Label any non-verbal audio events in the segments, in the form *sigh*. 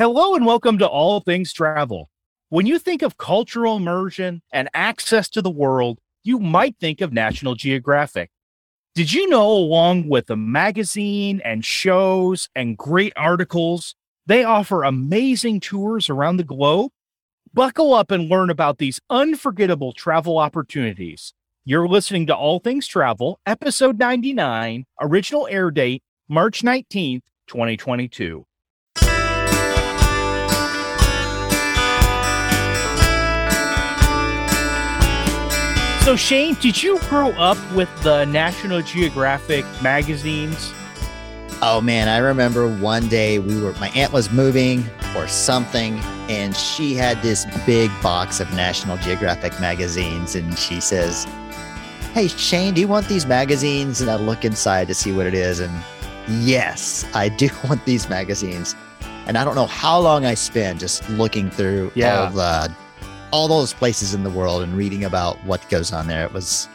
Hello and welcome to All Things Travel. When you think of cultural immersion and access to the world, you might think of National Geographic. Did you know, along with the magazine and shows and great articles, they offer amazing tours around the globe? Buckle up and learn about these unforgettable travel opportunities. You're listening to All Things Travel, episode 99, original air date March 19th, 2022. So, Shayne, did you grow up with the National Geographic magazines? Oh man, I remember one day we were my aunt was moving or something and she had this big box of National Geographic magazines and she says, "Hey Shayne, do you want these magazines?" And I look inside to see what it is and yes, I do *laughs* want these magazines. And I don't know how long I spent just looking through Yeah. all the all those places in the world and reading about what goes on there. It was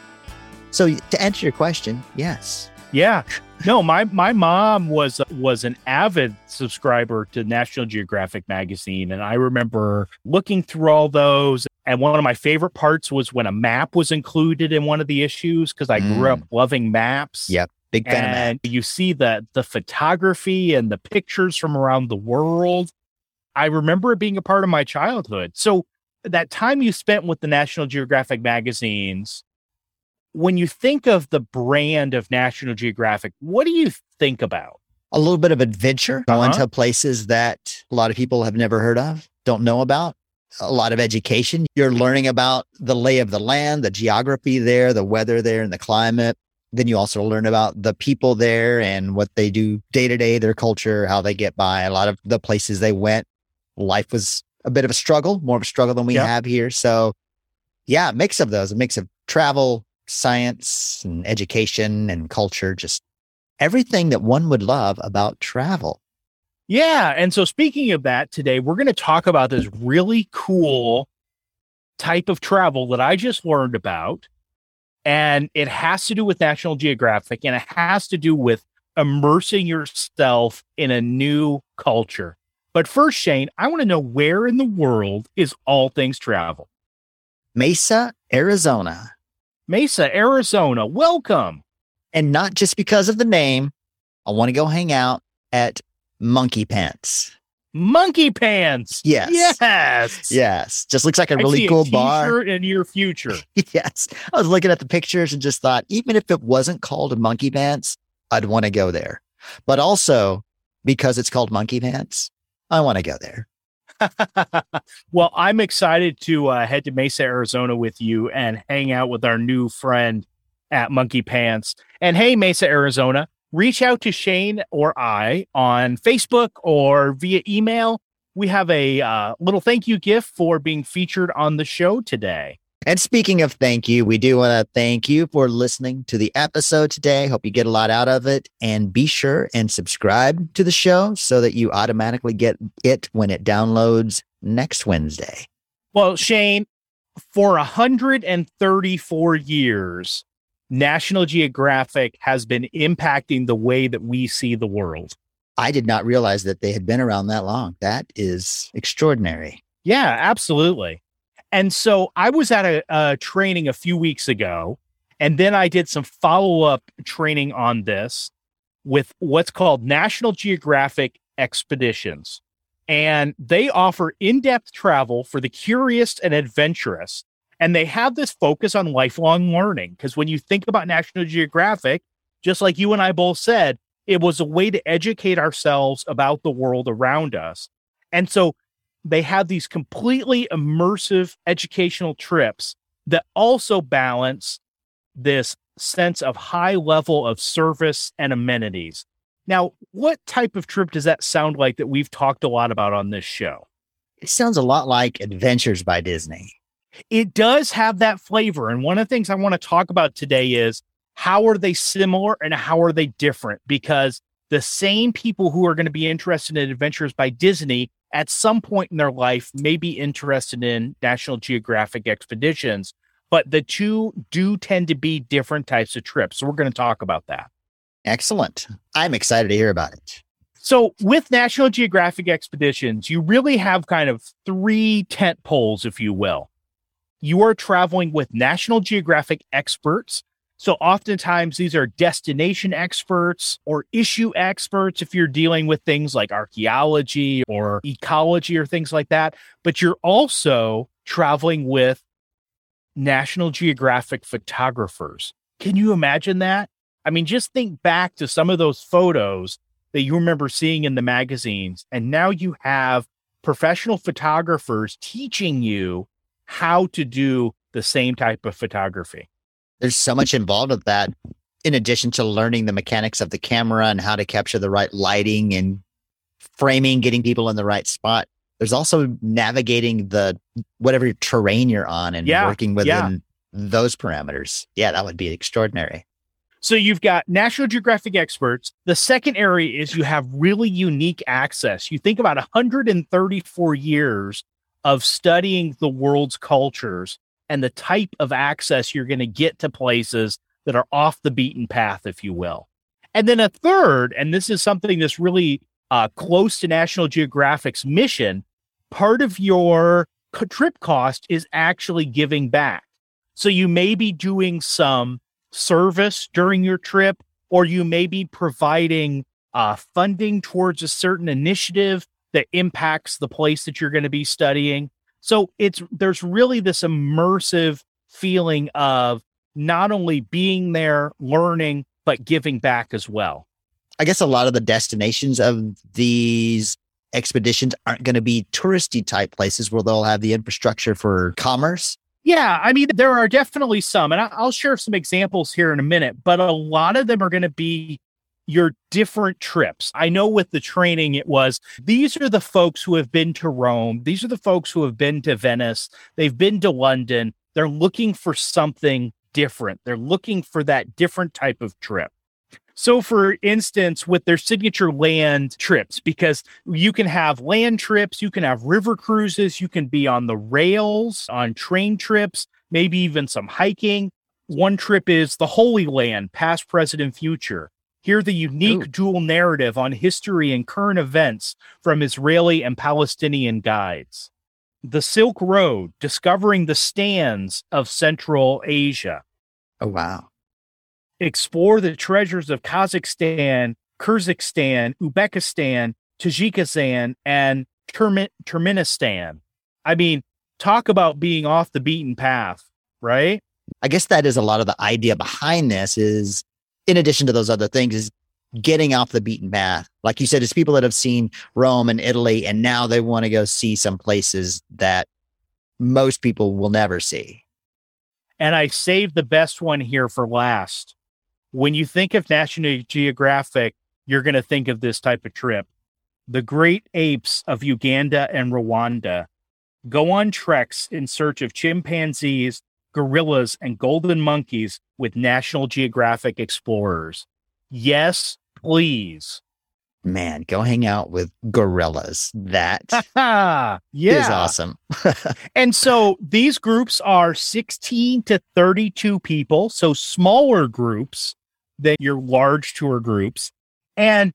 so to answer your question, yes. Yeah. No, my my mom was was an avid subscriber to National Geographic magazine and I remember looking through all those and one of my favorite parts was when a map was included in one of the issues cuz I grew up mm. loving maps. Yep. Big fan and you see the the photography and the pictures from around the world. I remember it being a part of my childhood. So that time you spent with the National Geographic magazines, when you think of the brand of National Geographic, what do you think about? a little bit of adventure, going Uh-huh. to places that a lot of people have never heard of, don't know about. A lot of education. You're learning about the lay of the land, the geography there, the weather there, and the climate. Then you also learn about the people there and what they do day to day, their culture, how they get by. A lot of the places they went, life was a bit of a struggle, more of a struggle than we Yeah. have here. So, yeah, a mix of those, a mix of travel, science, and education and culture, just everything that one would love about travel. Yeah. And so, speaking of that, today we're going to talk about this really cool type of travel that I just learned about. And it has to do with National Geographic and it has to do with immersing yourself in a new culture. But first, Shayne, I want to know where in the world is All Things Travel? Mesa, Arizona. Mesa, Arizona. Welcome. And not just because of the name, I want to go hang out at Monkey Pants. Monkey Pants. Yes. Yes. Yes. Just looks like a I really cool a bar. in your future. *laughs* yes. I was looking at the pictures and just thought, even if it wasn't called Monkey Pants, I'd want to go there. But also because it's called Monkey Pants, I want to go there. *laughs* well, I'm excited to uh, head to Mesa, Arizona with you and hang out with our new friend at Monkey Pants. And hey, Mesa, Arizona, reach out to Shayne or I on Facebook or via email. We have a uh, little thank you gift for being featured on the show today. And speaking of thank you, we do want to thank you for listening to the episode today. Hope you get a lot out of it. And be sure and subscribe to the show so that you automatically get it when it downloads next Wednesday. Well, Shayne, for 134 years, National Geographic has been impacting the way that we see the world. I did not realize that they had been around that long. That is extraordinary. Yeah, absolutely. And so I was at a, a training a few weeks ago, and then I did some follow up training on this with what's called National Geographic Expeditions. And they offer in depth travel for the curious and adventurous. And they have this focus on lifelong learning. Because when you think about National Geographic, just like you and I both said, it was a way to educate ourselves about the world around us. And so they have these completely immersive educational trips that also balance this sense of high level of service and amenities. Now, what type of trip does that sound like that we've talked a lot about on this show? It sounds a lot like Adventures by Disney. It does have that flavor. And one of the things I want to talk about today is how are they similar and how are they different? Because the same people who are going to be interested in Adventures by Disney at some point in their life may be interested in National Geographic expeditions, but the two do tend to be different types of trips. So we're going to talk about that. Excellent. I'm excited to hear about it. So, with National Geographic expeditions, you really have kind of three tent poles, if you will. You are traveling with National Geographic experts. So, oftentimes, these are destination experts or issue experts if you're dealing with things like archaeology or ecology or things like that. But you're also traveling with National Geographic photographers. Can you imagine that? I mean, just think back to some of those photos that you remember seeing in the magazines. And now you have professional photographers teaching you how to do the same type of photography. There's so much involved with that, in addition to learning the mechanics of the camera and how to capture the right lighting and framing, getting people in the right spot. There's also navigating the whatever terrain you're on and Yeah, working within yeah. those parameters. Yeah, that would be extraordinary. So you've got National Geographic experts. The second area is you have really unique access. You think about 134 years of studying the world's cultures and the type of access you're going to get to places that are off the beaten path, if you will. And then a third, and this is something that's really uh, close to National Geographic's mission, part of your trip cost is actually giving back. So you may be doing some service during your trip, or you may be providing uh, funding towards a certain initiative that impacts the place that you're going to be studying. So it's there's really this immersive feeling of not only being there, learning, but giving back as well. I guess a lot of the destinations of these expeditions aren't going to be touristy type places where they'll have the infrastructure for commerce. Yeah, I mean, there are definitely some, and I'll share some examples here in a minute, but a lot of them are going to be your different trips. I know with the training, it was these are the folks who have been to Rome, these are the folks who have been to Venice, they've been to London, they're looking for something different, they're looking for that different type of trip. So, for instance, with their signature land trips, because you can have land trips, you can have river cruises, you can be on the rails, on train trips, maybe even some hiking. One trip is the Holy Land, past, present, and future. Hear the unique Ooh. dual narrative on history and current events from Israeli and Palestinian guides. The Silk Road, discovering the Stans of Central Asia Oh, wow. explore the treasures of Kazakhstan, Kyrgyzstan, Uzbekistan, Tajikistan, and Turkmen- Turkmenistan. I mean, talk about being off the beaten path, right? I guess that is a lot of the idea behind this is in addition to those other things is getting off the beaten path. Like you said, it's people that have seen Rome and Italy and now they want to go see some places that most people will never see. And I saved the best one here for last. When you think of National Geographic, you're going to think of this type of trip. The great apes of Uganda and Rwanda go on treks in search of chimpanzees, gorillas, and golden monkeys with National Geographic explorers. Yes, please. Man, go hang out with gorillas. That *laughs* is Ha yeah. awesome. *laughs* And so these groups are 16 to 32 people, so smaller groups than your large tour groups. And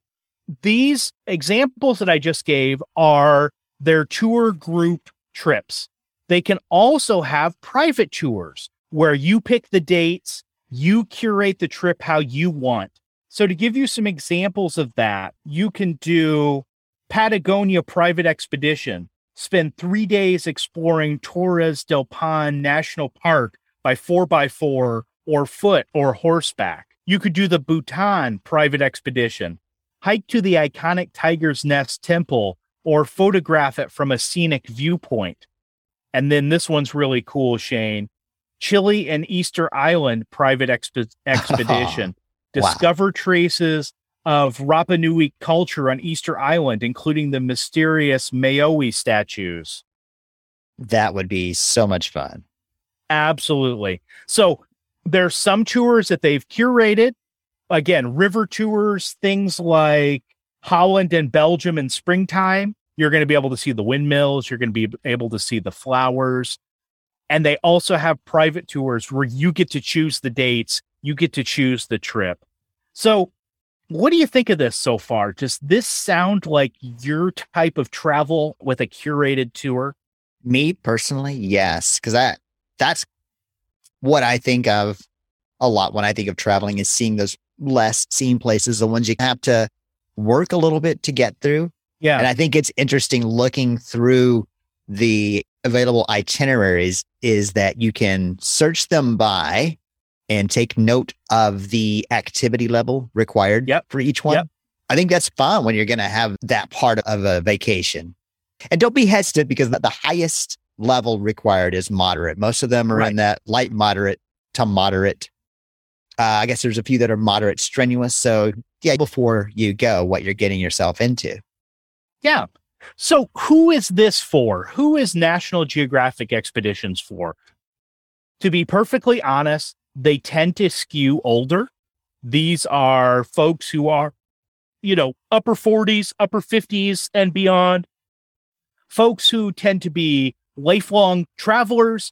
these examples that I just gave are their tour group trips. They can also have private tours where you pick the dates, you curate the trip how you want. So, to give you some examples of that, you can do Patagonia Private Expedition, spend three days exploring Torres del Paine National Park by four by four or foot or horseback. You could do the Bhutan Private Expedition, hike to the iconic Tiger's Nest Temple, or photograph it from a scenic viewpoint. And then this one's really cool, Shayne. Chile and Easter Island Private Expe- *laughs* Expedition. Wow. Discover traces of Rapa Nui culture on Easter Island, including the mysterious moai statues. That would be so much fun. Absolutely. So there's some tours that they've curated. Again, river tours, things like Holland and Belgium in springtime. You're going to be able to see the windmills. You're going to be able to see the flowers. And they also have private tours where you get to choose the dates, you get to choose the trip. So What do you think of this so far? Does this sound like your type of travel with a curated tour? Me personally, yes, because that that's what I think of a lot when I think of traveling is seeing those less seen places, the ones you have to work a little bit to get through. Yeah. And I think it's interesting looking through the available itineraries is that you can search them by and take note of the activity level required Yep. for each one. Yep. I think that's fun when you're going to have that part of a vacation. And don't be hesitant because the highest level required is moderate. Most of them are Right. in that light moderate to moderate. Uh, I guess there's a few that are moderate strenuous. So, yeah, before you go, what you're getting yourself into. Yeah. So, who is this for? Who is National Geographic Expeditions for? To be perfectly honest, they tend to skew older. These are folks who are, you know, upper 40s, upper 50s, and beyond. Folks who tend to be lifelong travelers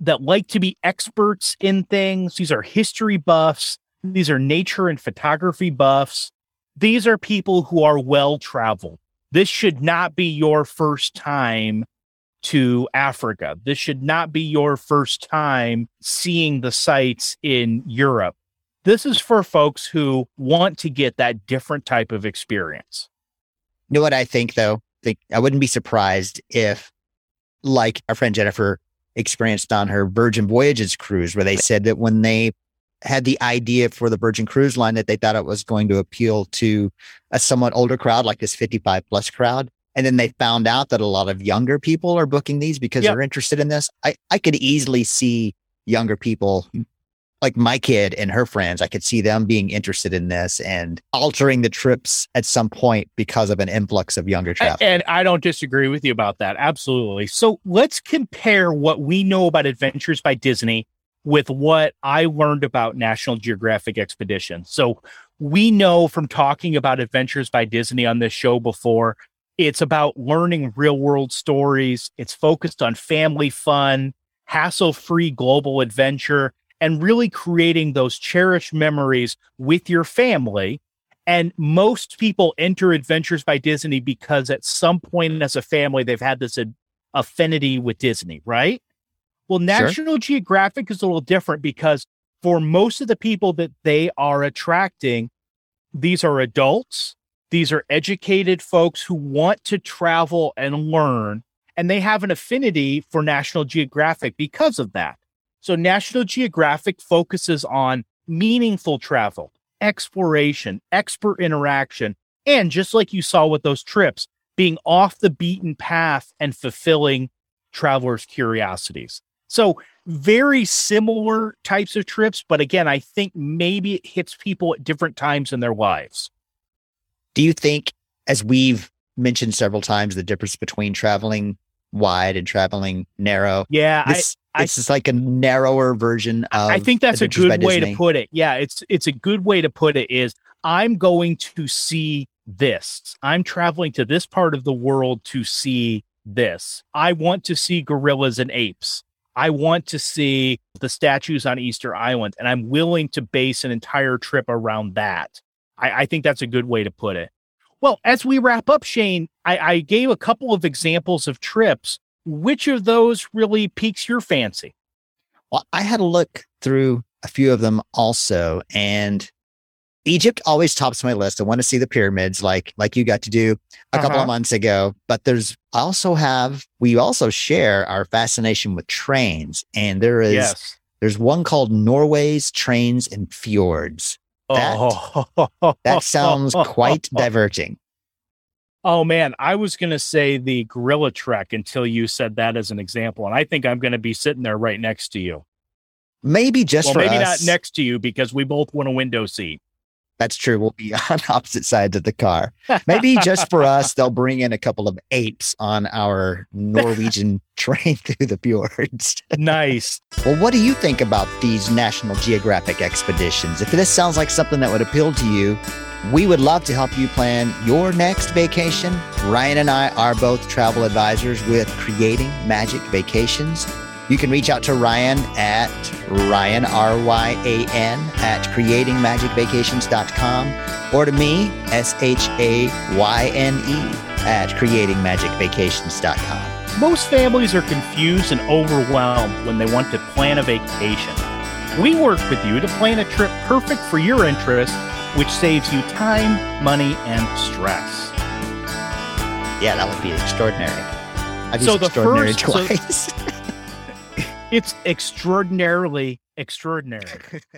that like to be experts in things. These are history buffs. These are nature and photography buffs. These are people who are well traveled this should not be your first time to Africa. This should not be your first time seeing the sights in Europe. This is for folks who want to get that different type of experience. You know what I think though? Think I wouldn't be surprised if, like our friend Jennifer experienced on her Virgin Voyages cruise, where they said that when they had the idea for the Virgin Cruise Line that they thought it was going to appeal to a somewhat older crowd, like this 55 plus crowd. And then they found out that a lot of younger people are booking these because Yep. they're interested in this. I, I could easily see younger people like my kid and her friends. I could see them being interested in this and altering the trips at some point because of an influx of younger travelers. And I don't disagree with you about that. Absolutely. So let's compare what we know about Adventures by Disney with what I learned about National Geographic expeditions. So we know from talking about Adventures by Disney on this show before, it's about learning real world stories. It's focused on family fun, hassle free global adventure, and really creating those cherished memories with your family. And most people enter Adventures by Disney because at some point as a family, they've had this affinity with Disney, right? Well, National Geographic is a little different because for most of the people that they are attracting, these are adults, these are educated folks who want to travel and learn, and they have an affinity for National Geographic because of that. So, National Geographic focuses on meaningful travel, exploration, expert interaction, and just like you saw with those trips, being off the beaten path and fulfilling travelers' curiosities. So, very similar types of trips, but again, I think maybe it hits people at different times in their lives. Do you think, as we've mentioned several times, the difference between traveling wide and traveling narrow? Yeah, This, I- it's just like a narrower version of. I think that's a Adventures good way to put it. Yeah, it's it's a good way to put it is I'm going to see this. I'm traveling to this part of the world to see this. I want to see gorillas and apes. I want to see the statues on Easter Island, and I'm willing to base an entire trip around that. I, I think that's a good way to put it. Well, as we wrap up, Shayne, I, I gave a couple of examples of trips. Which of those really piques your fancy? Well, I had a look through a few of them also, and Egypt always tops my list. I want to see the pyramids, like like you got to do a couple Uh-huh. of months ago. But there's I also have we also share our fascination with trains, and there is yes. there's one called Norway's Trains and Fjords. That- oh, That sounds quite *laughs* diverting. Oh man, I was gonna say the Gorilla Trek until you said that as an example, and I think I'm gonna be sitting there right next to you. Maybe just well, for maybe us. not next to you because we both want a window seat. That's true. We'll be *laughs* on opposite sides of the car. *laughs* Maybe just for us, they'll bring in a couple of apes on our Norwegian *laughs* train through the fjords. nice. Well, what do you think about these National Geographic expeditions? If this sounds like something that would appeal to you, we would love to help you plan your next vacation. Ryan and I are both travel advisors with Creating Magic Vacations. You can reach out to Ryan at Ryan, R Y A N, at creatingmagicvacations.com or to me, S H A Y N E, at creatingmagicvacations.com. Most families are confused and overwhelmed when they want to plan a vacation. We work with you to plan a trip perfect for your interests, which saves you time, money, and stress. Yeah, that would be extraordinary. I've So used the extraordinary first- so- twice. *laughs* It's extraordinarily extraordinary. *laughs*